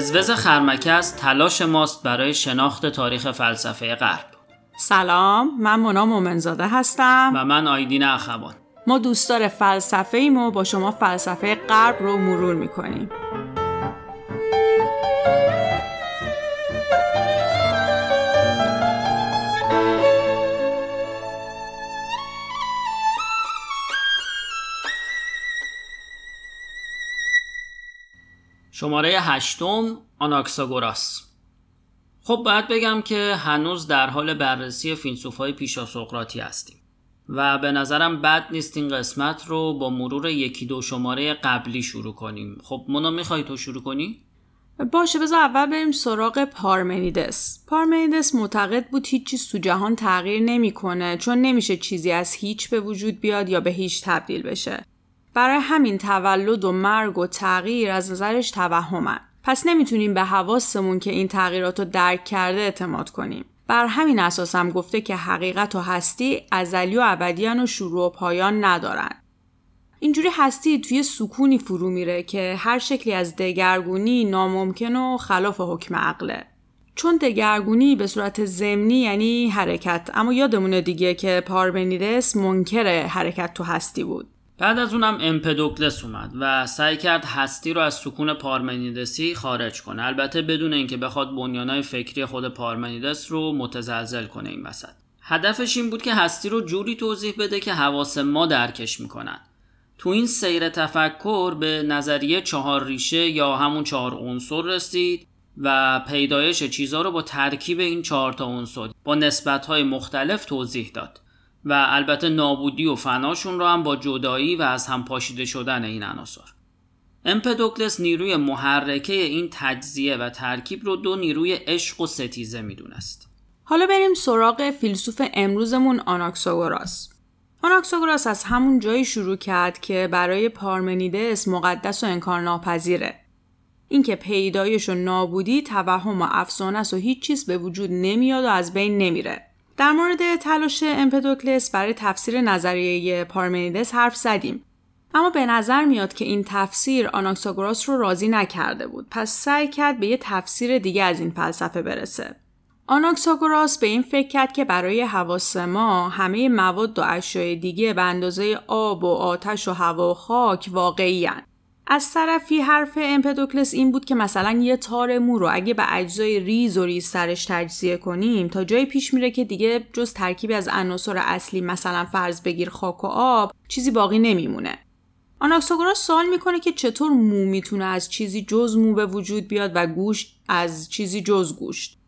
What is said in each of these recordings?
وزوز خرمکست تلاش ماست برای شناخت تاریخ فلسفه غرب. سلام من مونا مومنزاده هستم. و من آیدین اخوان. ما دوستدار فلسفه ایم و با شما فلسفه غرب رو مرور می‌کنیم. شماره هشتم آناکساگوراس. خب باید بگم که هنوز در حال بررسی فیلسوف های پیشا سقراطی هستیم و به نظرم بد نیست این قسمت رو با مرور یکی دو شماره قبلی شروع کنیم. خب مونا می‌خوای تو شروع کنی؟ باشه بذار اول بریم سراغ پارمنیدس. پارمنیدس معتقد بود هیچ چیز تو جهان تغییر نمی‌کنه چون نمیشه چیزی از هیچ به وجود بیاد یا به هیچ تبدیل بشه. برای همین تولد و مرگ و تغییر از نظرش توهمن. پس نمی‌تونیم به حواسمون که این تغییرات رو درک کرده اعتماد کنیم. بر همین اساس هم گفته که حقیقت و هستی ازلی و ابدیان و شروع و پایان ندارن. اینجوری هستی توی سکونی فرو میره که هر شکلی از دگرگونی ناممکن و خلاف حکم عقله. چون دگرگونی به صورت زمینی یعنی حرکت اما یادمونه دیگه که پارمنیدس منکر حرکت تو هستی بود. بعد از اونم امپدوکلس اومد و سعی کرد هستی رو از سکون پارمنیدسی خارج کنه. البته بدون اینکه بخواد بنیانهای فکری خود پارمنیدس رو متزلزل کنه این وسط. هدفش این بود که هستی رو جوری توضیح بده که حواس ما درکش می‌کنن تو این سیر تفکر به نظریه چهار ریشه یا همون چهار عنصر رسید و پیدایش چیزها رو با ترکیب این چهار تا عنصر با نسبتهای مختلف توضیح داد. و البته نابودی و فناشون رو هم با جدایی و از هم پاشیده شدن این عناصر. امپدوکلس نیروی محرکه این تجزیه و ترکیب رو دو نیروی عشق و ستیزه می‌دونست. حالا بریم سراغ فیلسوف امروزمون آناکساگوراس آناکساگوراس از همون جایی شروع کرد که برای پارمنیدس مقدس و انکار ناپذیره اینکه پیدایش و نابودی توهم و افسانه و هیچ چیز به وجود نمیاد و از بین نمیره. در مورد تلاش امپدوکلس برای تفسیر نظریه پارمنیدس حرف زدیم. اما به نظر میاد که این تفسیر آناکساگوراس رو راضی نکرده بود. پس سعی کرد به یه تفسیر دیگه از این فلسفه برسه. آناکساگوراس به این فکر کرد که برای حواس ما همه مواد و اشیاء دیگه به اندازه آب و آتش و هوا و خاک واقعی از طرفی حرف امپدوکلس این بود که مثلا یه تار مو رو اگه به اجزای ریز و ریز سرش تجزیه کنیم تا جایی پیش میره که دیگه جز ترکیبی از عناصر اصلی مثلا فرض بگیر خاک و آب چیزی باقی نمیمونه. آناکساگوراس سوال می‌کنه که چطور مو می‌تونه از چیزی جز مو به وجود بیاد و گوشت از چیزی جز گوشت.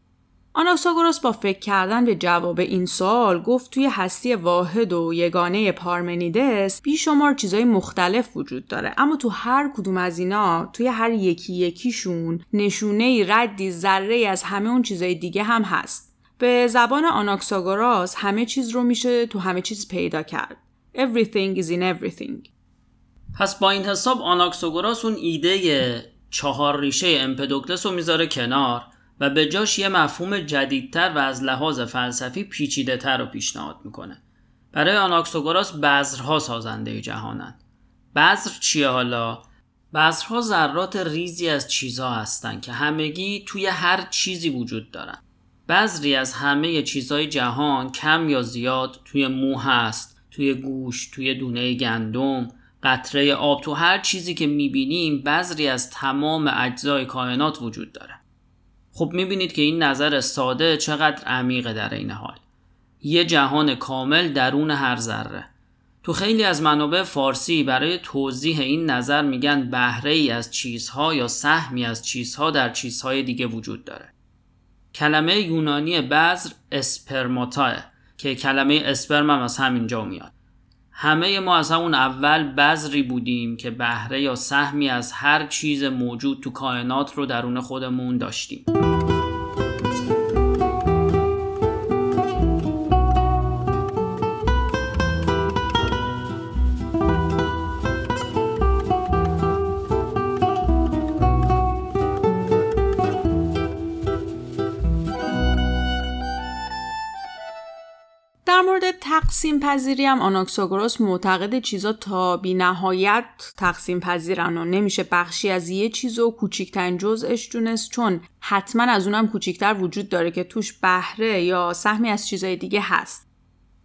آناکساگوراس با فکر کردن به جواب این سوال گفت توی هستی واحد و یگانه پارمنیدس بیشمار چیزای مختلف وجود داره. اما تو هر کدوم از اینا توی هر یکی یکیشون نشونه ردی ذره از همه اون چیزای دیگه هم هست. به زبان آناکساگوراس همه چیز رو میشه تو همه چیز پیدا کرد. Everything is in everything. پس با این حساب آناکساگوراس اون ایده چهار ریشه امپدوکلس رو می‌ذاره کنار. و به جاش یه مفهوم جدیدتر و از لحاظ فلسفی پیچیده تر رو پیشنهاد می‌کنه. برای آناکسوگوراس بذرها سازنده جهانند. بذر چیه حالا؟ بذرها ذرات ریزی از چیزها هستند که همگی توی هر چیزی وجود دارن. بذری از همه چیزهای جهان کم یا زیاد توی مو هست، توی گوش، توی دونه گندم، قطره آب تو هر چیزی که می‌بینیم بذری از تمام اجزای کائنات وجود داره. خب می‌بینید که این نظر ساده چقدر عمیقه در این حال. یه جهان کامل درون هر ذره. تو خیلی از منابع فارسی برای توضیح این نظر میگن بهره ای از چیزها یا سهمی از چیزها در چیزهای دیگه وجود داره. کلمه یونانی بذر اسپرماتاه که کلمه اسپرم هم از همینجا میاد. همه ما از همون اول بذری بودیم که بهره یا سهمی از هر چیز موجود تو کائنات رو درون خودمون داشتیم. پذیری هم آناکساگوراس معتقد چیزا تا بی نهایت تقسیم پذیرن و نمیشه بخشی از یه چیز و کوچیکترین جزءش دونست چون حتما از اونم کوچیکتر وجود داره که توش بهره یا سهمی از چیزای دیگه هست.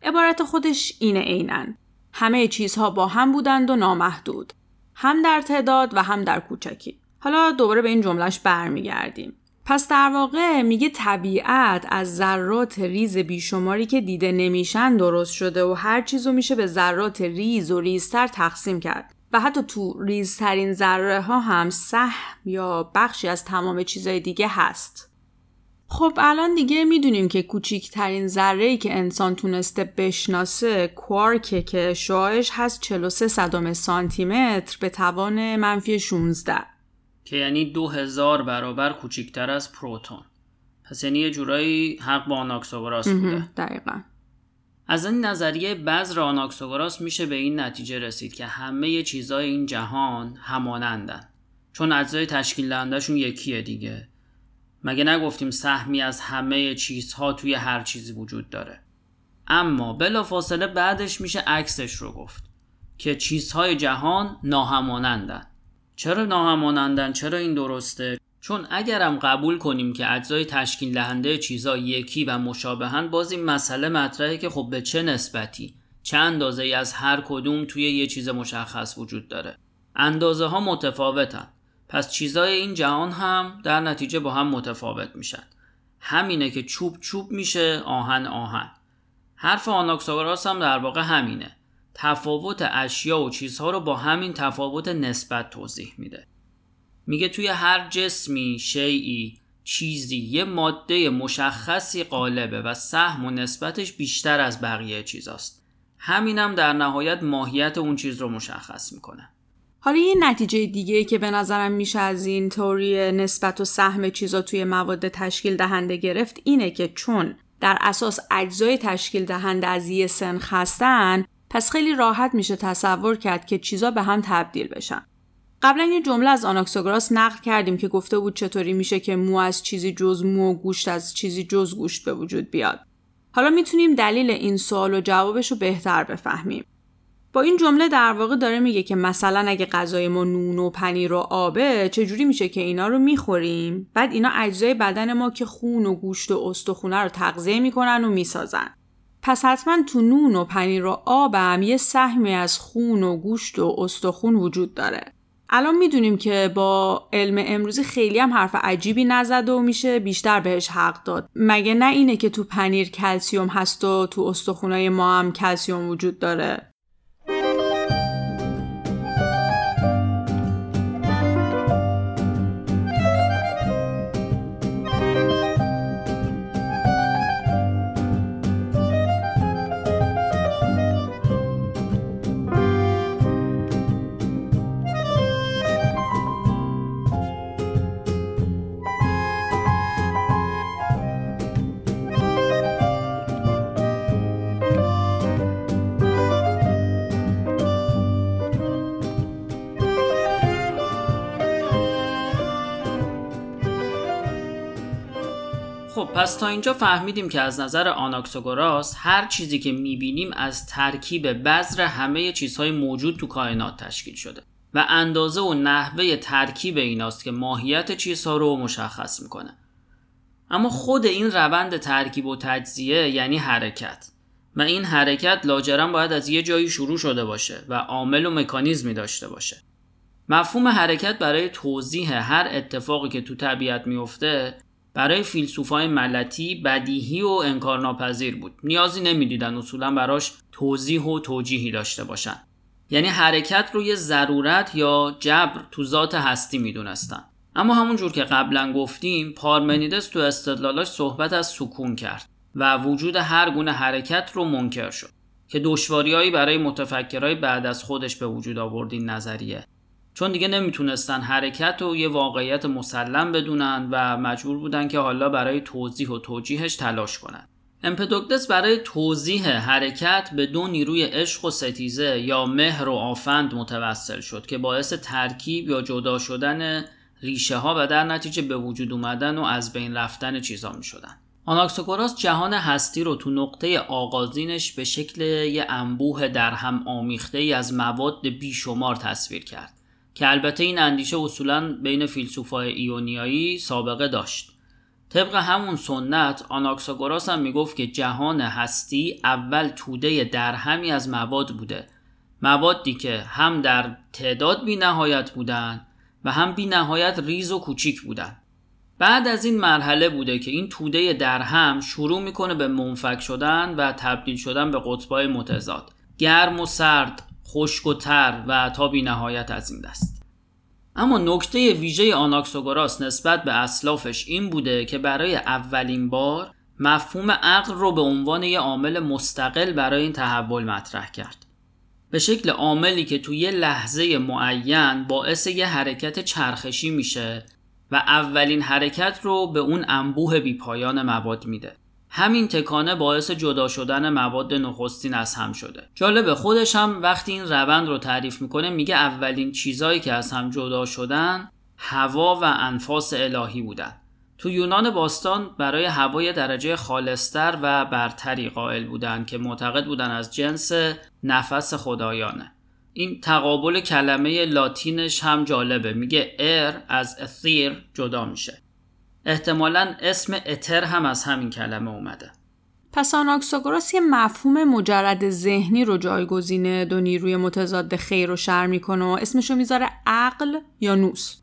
عبارت خودش اینه اینن. همه چیزها با هم بودند و نامحدود. هم در تعداد و هم در کوچکی. حالا دوباره به این جملهش برمیگردیم. پس در واقع میگه طبیعت از ذرات ریز بیشماری که دیده نمیشن درست شده و هر چیزو میشه به ذرات ریز و ریزتر تقسیم کرد و حتی تو ریزترین ذره ها هم سهم یا بخشی از تمام چیزای دیگه هست. خب الان دیگه می‌دونیم که کوچیکترین ذره که انسان تونسته بشناسه کوارکه که شعاعش هست 43 صدم سانتی متر به توان منفی 16 که یعنی دو هزار برابر کوچیکتر از پروتون. پس یعنی یه جورایی حق با آناکساگوراس بوده. دقیقا. از این نظریه بذر آناکساگوراس میشه به این نتیجه رسید که همه چیزای این جهان همانندن. چون اجزای تشکیل دهندهشون یکیه دیگه. مگه نگفتیم سهمی از همه چیزها توی هر چیزی وجود داره؟ اما بلافاصله بعدش میشه عکسش رو گفت که چیزهای جهان ناهمانندن. چرا ناهمانندن؟ چرا این درسته؟ چون اگرم قبول کنیم که اجزای تشکیل دهنده چیزا یکی و مشابهن باز این مسئله مطرحه که خب به چه نسبتی؟ چه اندازه ای از هر کدوم توی یه چیز مشخص وجود داره؟ اندازه ها متفاوتن. پس چیزای این جهان هم در نتیجه با هم متفاوت میشن. همینه که چوب چوب میشه آهن آهن. حرف آناکساگوراس هم در واقع همینه. تفاوت اشیا و چیزها رو با همین تفاوت نسبت توضیح میده. میگه توی هر جسمی شیعی چیزی یه ماده مشخصی قالبه و سهم و نسبتش بیشتر از بقیه چیزاست. همینم در نهایت ماهیت اون چیز رو مشخص می‌کنه. حالا یه نتیجه دیگه که به نظرم میشه از این توری نسبت و سهم چیزا توی مواد تشکیل دهنده گرفت اینه که چون در اساس اجزای تشکیل دهنده از یه سنخ هستن پس خیلی راحت میشه تصور کرد که چیزا به هم تبدیل بشن. قبلا یه جمله از آناکساگوراس نقل کردیم که گفته بود چطوری میشه که مو از چیزی جز مو و گوشت از چیزی جز گوشت به وجود بیاد. حالا می‌تونیم دلیل این سوال و جوابش رو بهتر بفهمیم. با این جمله در واقع داره میگه که مثلا اگه غذای ما نون و پنیر و آبه چجوری میشه که اینا رو می‌خوریم بعد اینا اجزای بدن ما که خون و گوشت و استخونه رو تغذیه می‌کنن و می‌سازن پس حتما تو نون و پنیر و آبم یه سهمی از خون و گوشت و استخون وجود داره. الان می‌دونیم که با علم امروزی خیلی هم حرف عجیبی نزده و میشه بیشتر بهش حق داد. مگه نه اینه که تو پنیر کلسیوم هست و تو استخونای ما هم کلسیوم وجود داره؟ پس تا اینجا فهمیدیم که از نظر آناکسوگوراس هر چیزی که می‌بینیم از ترکیب بذر همه چیزهای موجود تو کائنات تشکیل شده و اندازه و نحوه ترکیب ایناست که ماهیت چیزها رو مشخص می‌کنه. اما خود این روند ترکیب و تجزیه یعنی حرکت و این حرکت لاجرم باید از یه جایی شروع شده باشه و عامل و مکانیزمی داشته باشه. مفهوم حرکت برای توضیح هر اتفاقی که تو طبیعت میفته برای فیلسوفای ملتی بدیهی و انکارناپذیر بود. نیازی نمی‌دیدن اصولا براش توضیح و توجیهی داشته باشن. یعنی حرکت رو یه ضرورت یا جبر تو ذات هستی می‌دونستن. اما همونجور که قبلا گفتیم پارمنیدس تو استدلالاش صحبت از سکون کرد و وجود هر گونه حرکت رو منکر شد که دشواریهایی برای متفکرای بعد از خودش به وجود آورد این نظریه. چون دیگه نمی‌تونستن حرکت و یه واقعیت مسلم بدونن و مجبور بودن که حالا برای توضیح و توجیهش تلاش کنن امپدوکلس برای توضیح حرکت به دو نیروی عشق و ستیزه یا مهر و آفند متوسل شد که باعث ترکیب یا جدا شدن ریشه ها و در نتیجه به وجود اومدن و از بین رفتن چیزا می شدن. آناکساگوراس جهان هستی رو تو نقطه آغازینش به شکل یه انبوه در هم آمیخته ای از مواد بیشمار تصویر کرد که البته این اندیشه اصولا بین فیلسوفای ایونیایی سابقه داشت. طبق همون سنت آناکساگوراس هم می‌گفت که جهان هستی اول توده درهمی از مواد بوده. موادی که هم در تعداد بی نهایت بودن و هم بی نهایت ریز و کوچیک بودن. بعد از این مرحله بوده که این توده درهم شروع می‌کنه به منفک شدن و تبدیل شدن به قطبای متضاد. گرم و سرد خشک و تر و تا بی نهایت از این دست. اما نکته ویژه آناکسوگوراس نسبت به اسلافش این بوده که برای اولین بار مفهوم عقل رو به عنوان یه عامل مستقل برای این تحول مطرح کرد. به شکل عاملی که توی یه لحظه معین باعث یه حرکت چرخشی میشه و اولین حرکت رو به اون انبوه بیپایان مواد میده. همین تکانه باعث جدا شدن مواد نخستین از هم شده. جالبه خودش هم وقتی این روند رو تعریف می‌کنه میگه اولین چیزایی که از هم جدا شدن هوا و انفاس الهی بودن. تو یونان باستان برای هوای درجه خالصتر و برتری قائل بودن که معتقد بودن از جنس نفس خدایانه. این تقابل کلمه لاتینش هم جالبه. میگه ایر از اثیر جدا میشه. احتمالا اسم اتر هم از همین کلمه اومده. پس آناکساگوراس یه مفهوم مجرد ذهنی رو جایگزین دو نیروی متضاد خیر و شر می‌کنه و اسمشو می‌ذاره عقل یا نوس.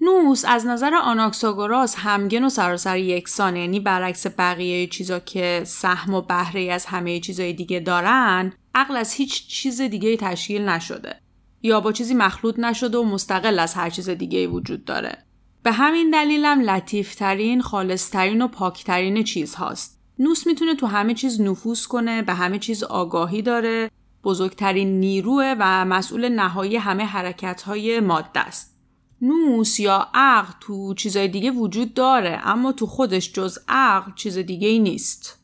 نوس از نظر آناکساگوراس همگن و سراسر یکسانه یعنی برعکس بقیه چیزا که سهم و بهره از همه چیزای دیگه دارن عقل از هیچ چیز دیگه تشکیل نشده یا با چیزی مخلوط نشده و مستقل از هر چیز دیگه وجود داره. به همین دلیلم لطیفترین، خالصترین و پاکترین چیز هاست. نوس می‌تونه تو همه چیز نفوذ کنه، به همه چیز آگاهی داره، بزرگترین نیروه و مسئول نهایی همه حرکت های ماده است. نوس یا عقل تو چیزای دیگه وجود داره اما تو خودش جز عقل چیز دیگه ای نیست.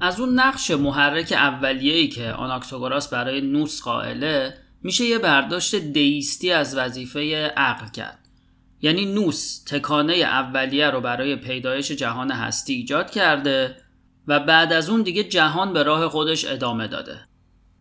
از اون نقش محرک اولیه‌ای که آناکسوگوراس برای نوس قائله میشه یه برداشت دیستی از وظیفه عقل کرد. یعنی نوس تکانه اولیه رو برای پیدایش جهان هستی ایجاد کرده و بعد از اون دیگه جهان به راه خودش ادامه داده.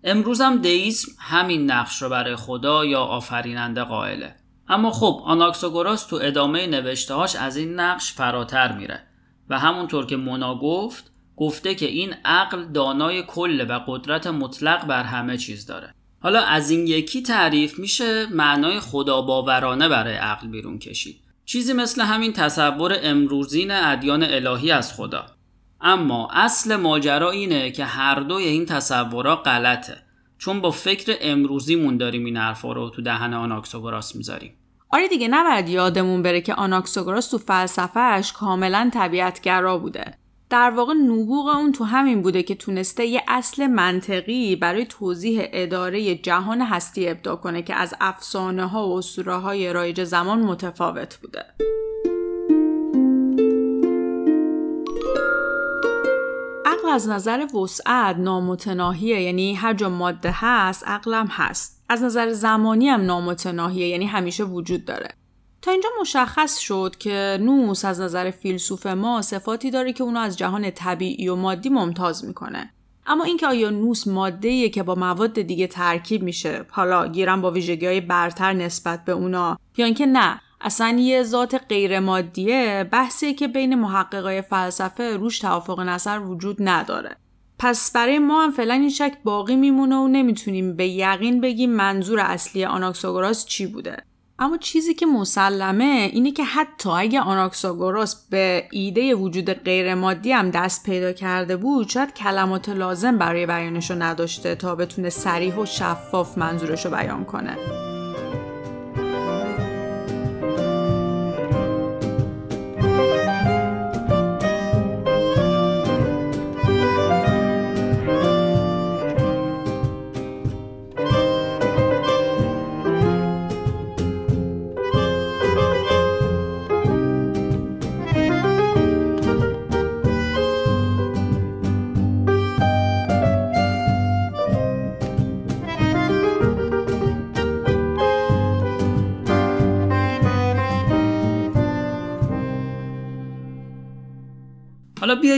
امروز هم دیسم همین نقش رو برای خدا یا آفریننده قائله. اما خب آناکسوگوراس تو ادامه نوشتهاش از این نقش فراتر میره و همونطور که مونا گفت گفته که این عقل دانای کل و قدرت مطلق بر همه چیز داره. حالا از این یکی تعریف میشه معنای خدا باورانه برای عقل بیرون کشید. چیزی مثل همین تصور امروزین ادیان الهی از خدا. اما اصل ماجرا اینه که هر دوی این تصورا غلطه. چون با فکر امروزیمون داریم این حرفا رو تو دهن آناکسوگوراس می‌ذاریم. آره دیگه نباید یادمون بره که آناکسوگوراس تو فلسفهش کاملا طبیعتگرا بوده. در واقع نبوغ اون تو همین بوده که تونسته یه اصل منطقی برای توضیح اداره جهان هستی ابدا کنه که از افسانه ها و اسطوره های رایج زمان متفاوت بوده. عقل از نظر وسعت نامتناهیه یعنی هر جا ماده هست عقلم هست از نظر زمانی هم نامتناهیه یعنی همیشه وجود داره تا اینجا مشخص شد که نوس از نظر فیلسوف ما صفاتی داره که اونو از جهان طبیعی و مادی ممتاز می‌کنه. اما اینکه آیا نوس ماده که با مواد دیگه ترکیب میشه حالا گیرم با ویژگی های برتر نسبت به اونا یا اینکه نه اصلا یه ذات غیر مادیه بحثی که بین محققای فلسفه روش توافق نظر وجود نداره. پس برای ما هم فعلا این شک باقی میمونه و نمی‌تونیم به یقین بگیم منظور اصلی آناکساگوراس چی بوده. اما چیزی که مسلمه اینه که حتی اگه آناکساگوراس به ایده وجود غیر مادی هم دست پیدا کرده بود شاید کلمات لازم برای بیانش رو نداشته تا بتونه سریح و شفاف منظورش رو بیان کنه.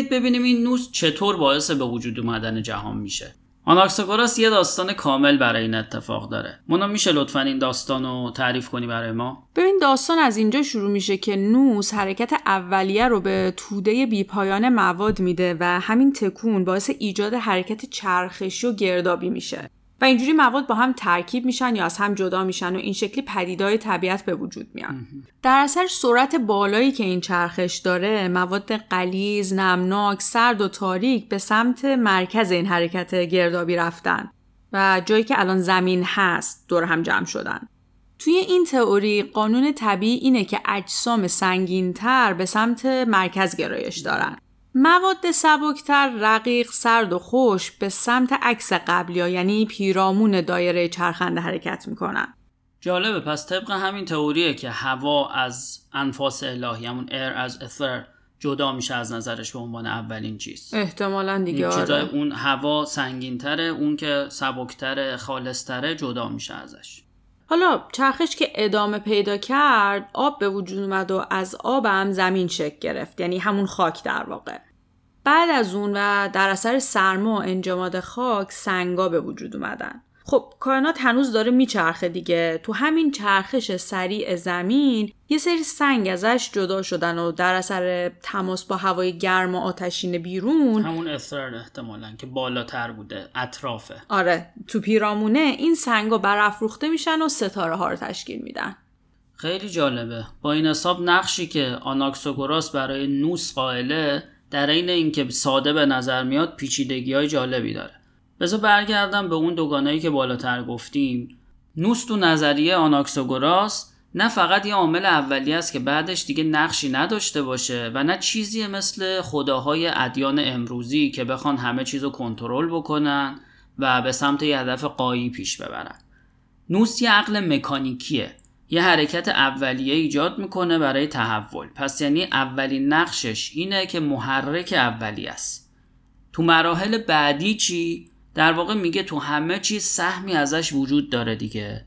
بیایید ببینیم این نوس چطور باعث به وجود اومدن جهان میشه. آناکساگوراس یه داستان کامل برای این اتفاق داره. مونا میشه لطفا این داستان رو تعریف کنی برای ما؟ ببین داستان از اینجا شروع میشه که نوس حرکت اولیه رو به توده بیپایان مواد میده و همین تکون باعث ایجاد حرکت چرخشی و گردابی میشه. و اینجوری مواد با هم ترکیب میشن یا از هم جدا میشن و این شکلی پدیدهای طبیعت به وجود میان. در اثر سرعت بالایی که این چرخش داره مواد قلیز نمناک سرد و تاریک به سمت مرکز این حرکت گردابی رفتن و جایی که الان زمین هست دور هم جمع شدن. توی این تئوری قانون طبیعی اینه که اجسام سنگینتر به سمت مرکز گرایش دارن. مواد سبکتر رقیق سرد و خوش به سمت عکس قبلی ها یعنی پیرامون دایره چرخنده حرکت می‌کنن. جالبه پس طبق همین تئوریه که هوا از انفاس الهی همون ایر از اثر جدا میشه از نظرش به عنوان اولین چیز. احتمالا دیگه آره. اون هوا سنگینتره اون که سبکتره خالصتره جدا میشه ازش. حالا چرخش که ادامه پیدا کرد آب به وجود اومد و از آب هم زمین شکل گرفت یعنی همون خاک در واقع. بعد از اون و در اثر سرما و انجماد خاک سنگا به وجود اومدن. خب کائنات هنوز داره میچرخه دیگه. تو همین چرخش سریع زمین یه سری سنگ ازش جدا شدن و در اثر تماس با هوای گرم و آتشین بیرون. همون اثر احتمالا که بالاتر بوده اطرافه. آره تو پیرامونه این سنگا برافروخته میشن و ستاره ها رو تشکیل میدن. خیلی جالبه. با این حساب نقشی که آناکسوگوراس برای نوس قائله در این اینکه ساده به نظر میاد پیچیدگی های جالبی داره. بذار برگردم به اون دوگانه‌ای که بالاتر گفتیم. نوست و نظریه آناکسوگوراس نه فقط یه عامل اولی است که بعدش دیگه نقشی نداشته باشه و نه چیزی مثل خداهای ادیان امروزی که بخوان همه چیز رو کنترل بکنن و به سمت یه هدف قایی پیش ببرن. نوست یه عقل مکانیکیه. یه حرکت اولیه ایجاد می‌کنه برای تحول. پس یعنی اولین نقشش اینه که محرک اولی است. تو مراحل بعدی چی؟ در واقع میگه تو همه چیز سهمی ازش وجود داره دیگه.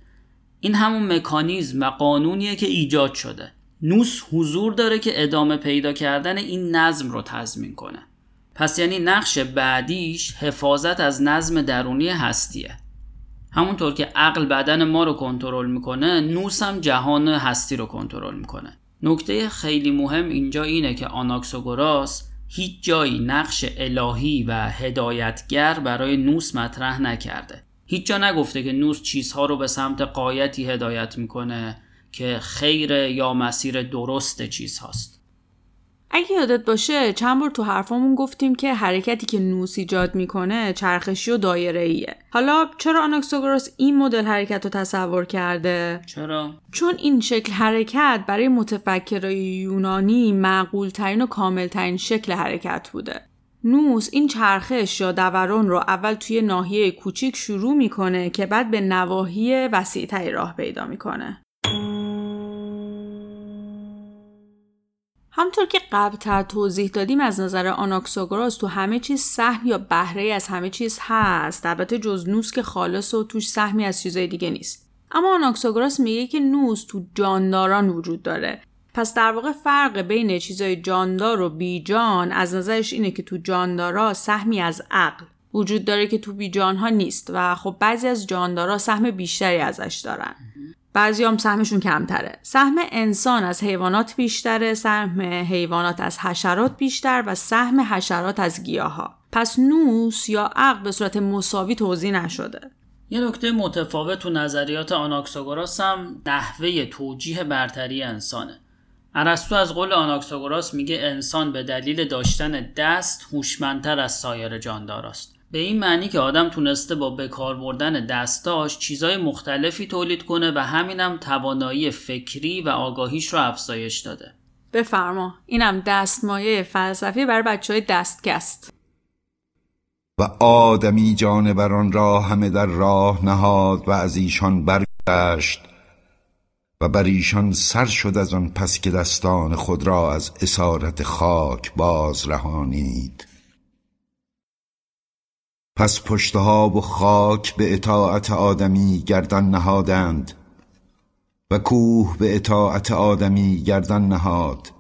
این همون مکانیزم و قانونیه که ایجاد شده. نوس حضور داره که ادامه پیدا کردن این نظم رو تضمین کنه. پس یعنی نقش بعدیش حفاظت از نظم درونی هستیه. همونطور که عقل بدن ما رو کنترل می‌کنه نوس هم جهان هستی رو کنترل می‌کنه. نکته خیلی مهم اینجا اینه که آناکسوگوراس هیچ جایی نقش الهی و هدایتگر برای نوس مطرح نکرده. هیچ جا نگفته که نوس چیزها رو به سمت قایتی هدایت می‌کنه که خیر یا مسیر درست چیز هاست اگه یادت باشه چند بار تو حرفامون گفتیم که حرکتی که نوس ایجاد می‌کنه چرخشی و دایره ایه حالا چرا آناکساگوراس این مدل حرکت رو تصور کرده؟ چرا؟ چون این شکل حرکت برای متفکرای یونانی معقول ترین و کامل ترین شکل حرکت بوده. نوس این چرخش یا دوران رو اول توی ناحیه کوچیک شروع می‌کنه که بعد به نواحی وسیعتری راه پیدا می‌کنه. همطور که قبلتر توضیح دادیم از نظر آناکساگوراس تو همه چیز سهم یا بهره از همه چیز هست. البته جز نوس که خالص و توش سهمی از چیزای دیگه نیست. اما آناکساگوراس میگه که نوس تو جانداران وجود داره. پس در واقع فرق بین چیزای جاندار و بیجان از نظرش اینه که تو جاندارا سهمی از عقل وجود داره که تو بیجان ها نیست. و خب بعضی از جاندارا سهم بیشتری ازش دارن. بعضی هم سهمشون کمتره. سهم انسان از حیوانات بیشتره سهم حیوانات از حشرات بیشتر و سهم حشرات از گیاها. پس نوس یا عقل به صورت مساوی توضیح نشده. یه نکته متفاوت تو نظریات آناکساگوراس هم نحوه توجیه برتری انسانه. ارسطو از قول آناکساگوراس میگه انسان به دلیل داشتن دست هوشمندتر از سایر جانداراست. به این معنی که آدم تونسته با بکار بردن دستاش چیزای مختلفی تولید کنه و همینم توانایی فکری و آگاهیش رو افزایش داده. بفرما. اینم دستمایه فلسفی بر بچه های دستگست. و آدمی جانوران را همه در راه نهاد و از ایشان برگشت و بر ایشان سر شد از آن پس که دستان خود را از اسارت خاک باز رهانید. پس پشتها و خاک به اطاعت آدمی گردن نهادند و کوه به اطاعت آدمی گردن نهاد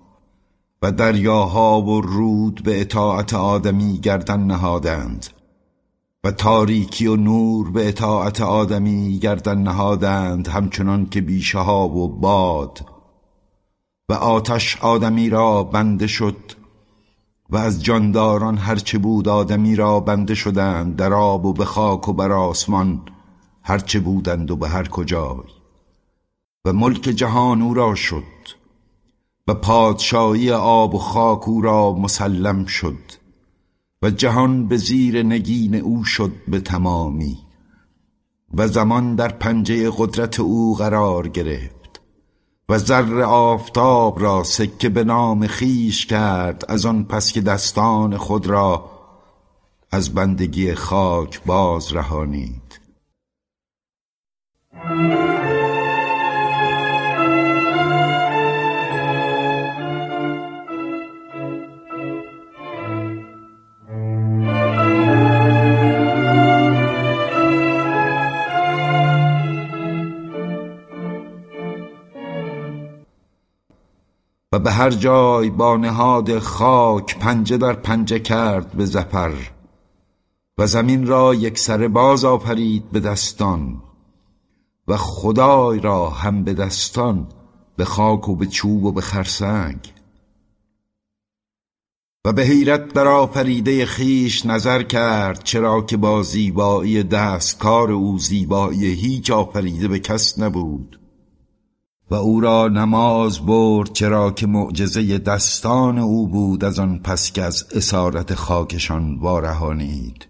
و دریاها و رود به اطاعت آدمی گردن نهادند و تاریکی و نور به اطاعت آدمی گردن نهادند همچنان که بیشه ها و باد و آتش آدمی را بنده شد و از جانداران هرچه بود آدمی را بنده شدند در آب و به خاک و بر آسمان هرچه بودند و به هر کجای. و ملک جهان او را شد و پادشاهی آب و خاک او را مسلم شد و جهان به زیر نگین او شد به تمامی و زمان در پنجه قدرت او قرار گرفت. و زر آفتاب را سکه به نام خیش کرد از آن پس که دستان خود را از بندگی خاک باز رهانید. به هر جای با نهاد خاک پنجه در پنجه کرد به زپر و زمین را یک سر باز آفرید به دستان و خدای را هم به دستان به خاک و به چوب و به خرسنگ و به حیرت در آفریده خیش نظر کرد چرا که با زیبایی دستکار او زیبایی هیچ آفریده به کس نبود و او را نماز برد چرا که معجزه دستان او بود از آن پس که از اسارت خاکشان وارهانید.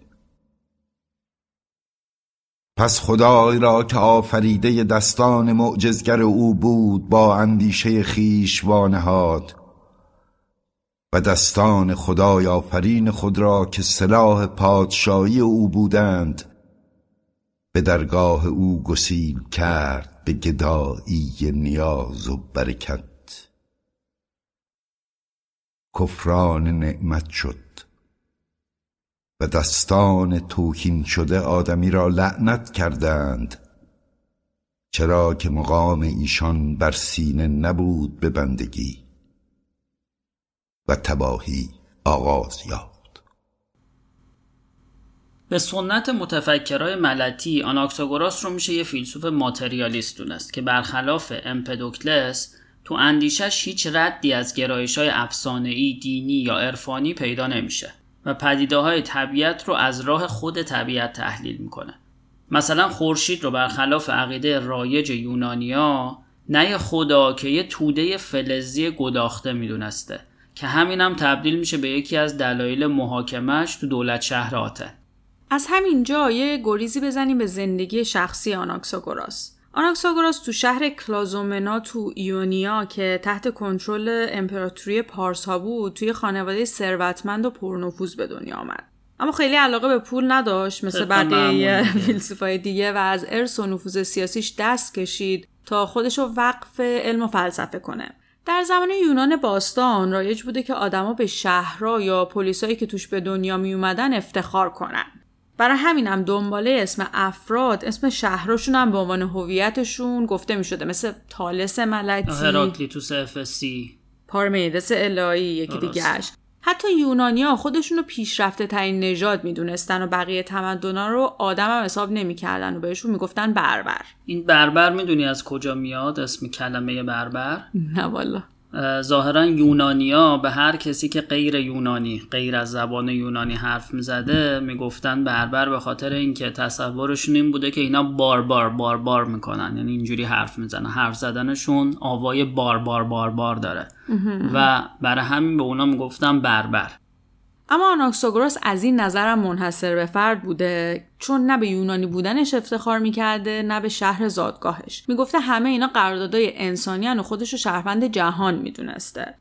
پس خدای را که آفریده دستان معجزگر او بود با اندیشه خیش وانهاد. و دستان خدای آفرین خود را که سلاح پادشاهی او بودند به درگاه او گسیل کرد. به گدایی نیاز و برکت. کفران نعمت شد و دستان توهین شده آدمی را لعنت کردند چرا که مقام ایشان بر سینه نبود به بندگی و تباهی آغاز یافت. به سنت متفکرای ملتی آناکساگوراس رو میشه یه فیلسوف ماتریالیست دونست که برخلاف امپدوکلس تو اندیشش هیچ ردی از گرایش های افسانه‌ای، دینی یا عرفانی پیدا نمیشه و پدیده های طبیعت رو از راه خود طبیعت تحلیل می‌کنه. مثلا خورشید رو برخلاف عقیده رایج یونانیا نه خدا که یه توده فلزی گداخته می‌دونسته که همین هم تبدیل میشه به یکی از دلایل محاکمش تو دولت شهر آتن. از همین جا یه گریزی بزنیم به زندگی شخصی آناکساگوراس. آناکساگوراس تو شهر کلازومنا تو ایونیا که تحت کنترل امپراتوری پارس ها بود توی خانواده ثروتمند و پرنفوذ به دنیا آمد. اما خیلی علاقه به پول نداشت مثل بقیه فیلسوفای دیگه و از ارث و نفوذ سیاسیش دست کشید تا خودش رو وقف علم و فلسفه کنه. در زمان یونان باستان رایج بوده که آدما به شهرها یا پلیسایی که توش به دنیا می اومدن افتخار کنن. برای همینم هم دنباله اسم افراد اسم شهرشون هم به عنوان هویتشون گفته می شده مثل تالس ملتی هراکلیتوس افسی پارمیدس الهی یکی دیگهش حتی یونانیا خودشون رو پیشرفته ترین نژاد می‌دونستن و بقیه تمدنا رو آدم هم حساب نمی‌کردن و بهشون می‌گفتن بربر. این بربر می‌دونی از کجا میاد؟ اسم کلمه بربر؟ نه والا. ظاهرا یونانیا به هر کسی که غیر یونانی غیر از زبان یونانی حرف می‌زده می‌گفتن بربر به خاطر اینکه تصورشون این بوده که اینا باربار باربار می‌کنن. یعنی اینجوری حرف می‌زنن. حرف زدنشون آوای باربار باربار داره. و برای همین به اونا می‌گفتن بربر. اما آناکساگوراس از این نظرم منحصر به فرد بوده چون نه به یونانی بودنش افتخار می‌کرده نه به شهر زادگاهش. می‌گفته همه اینا قراردادای انسانی و خودش رو شهروند جهان می‌دونسته.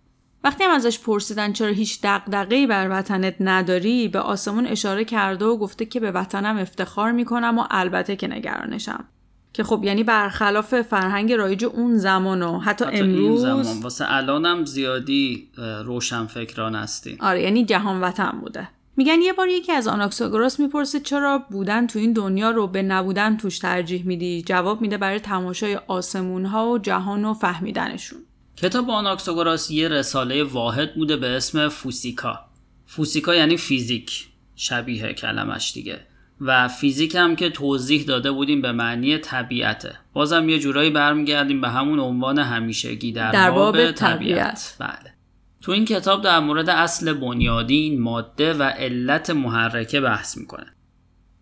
وقتی هم ازش پرسیدن چرا هیچ دقدقهی بر وطنت نداری به آسمون اشاره کرده و گفته که به وطنم افتخار می‌کنم و البته که نگرانشم. که خب یعنی برخلاف فرهنگ رایج اون زمان و حتی, حتی امروز. این زمان. واسه الانم زیادی روشن فکران هستی. آره یعنی جهان وطن بوده. میگن یه بار یکی از آناکساگوراس می‌پرسه چرا بودن تو این دنیا رو به نبودن توش ترجیح میدی؟ جواب میده برای تماشای آسمون ها و جهان و فهمیدنشون. کتاب آناکساگوراس یه رساله واحد بوده به اسم فوسیکا. فوسیکا یعنی فیزیک. شبیه کلمش دیگه. و فیزیک هم که توضیح داده بودیم به معنی طبیعته بازم یه جورایی برمیگردیم به همون عنوان همیشگی در, در باب باب طبیعت. طبیعت. بله تو این کتاب در مورد اصل بنیادین ماده و علت محرکه بحث می‌کنه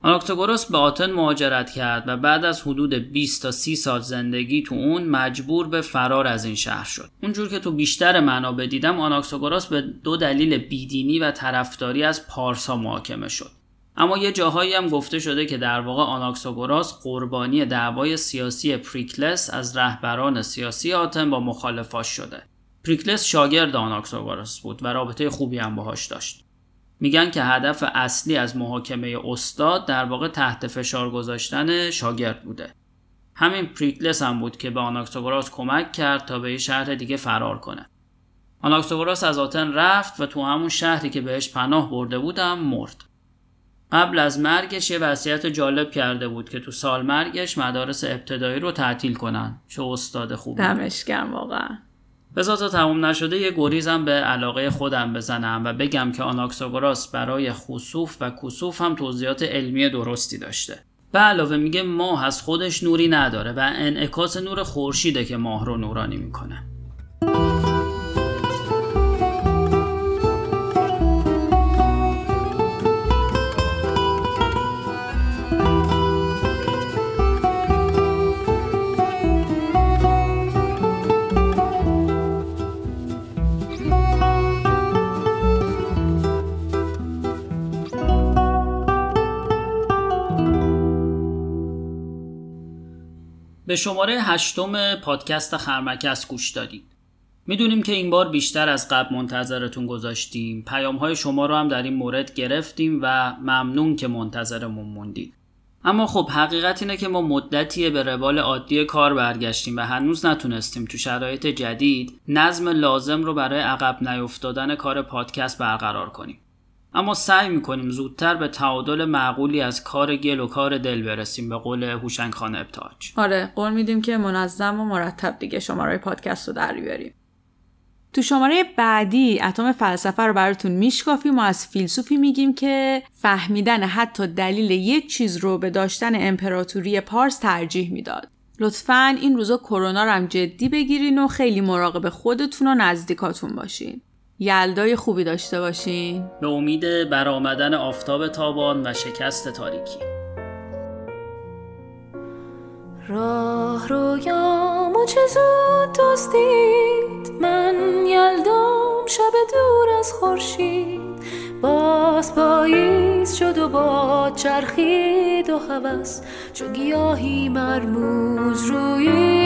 آناکتاگوراس به آتن مهاجرت کرد و بعد از حدود 20 تا 30 سال زندگی تو اون مجبور به فرار از این شهر شد. اونجور که تو بیشتر منابع دیدم آناکتاگوراس به دو دلیل بیدینی و طرفداری از پارسا محاکمه شد. اما یه جاهایی هم گفته شده که در واقع آناکساگوراس قربانی دعوای سیاسی پریکلس از رهبران سیاسی آتن با مخالفاش شده. پریکلس شاگرد آناکساگوراس بود و رابطه خوبی هم باهاش داشت. میگن که هدف اصلی از محاکمه استاد در واقع تحت فشار گذاشتن شاگرد بوده. همین پریکلس هم بود که به آناکساگوراس کمک کرد تا به یه شهر دیگه فرار کنه. آناکساگوراس از آتن رفت و تو همون شهری که بهش پناه برده بودم مرد. قبل از مرگش یه وصیت جالب کرده بود که تو سال مرگش مدارس ابتدایی رو تعطیل کنن. چه استاد خوبی. دمش گرم واقعا بذار تا تموم نشده یه گریزم به علاقه خودم بزنم و بگم که آناکساگوراس برای خصوف و کسوف هم توضیحات علمی درستی داشته. به علاوه میگه ماه از خودش نوری نداره و انعکاس نور خورشیده که ماه رو نورانی می‌کنه. به شماره هشتم پادکست خرمکس گوش دادید. می‌دونیم که این بار بیشتر از قبل منتظرتون گذاشتیم. پیام های شما رو هم در این مورد گرفتیم و ممنون که منتظرمون موندید. اما خب حقیقت اینه که ما مدتیه به روال عادی کار برگشتیم و هنوز نتونستیم تو شرایط جدید نظم لازم رو برای عقب نیفتادن کار پادکست برقرار کنیم. اما سعی می‌کنیم زودتر به تعادل معقولی از کار گل و کار دل برسیم به قول هوشنگ خان ابتاج. آره قول میدیم که منظم و مرتب دیگه شماره پادکست رو در بیاریم. تو شماره بعدی اتم فلسفه رو براتون میشکافیم و از فیلسوفی میگیم که فهمیدن حتی دلیل یک چیز رو به داشتن امپراتوری پارس ترجیح می‌داد. لطفا این روزا کرونا رو هم جدی بگیرین و خیلی مراقب خودتون و نزدیکاتون باشین. یلدای خوبی داشته باشین. به امید برآمدن آفتاب تابان و شکست تاریکی. راه رویامو چه زود دزدید. من یلدام شب دور از خورشید. باز پاییز شد و باد چرخید و هوس. چو گیاهی مرموز رویید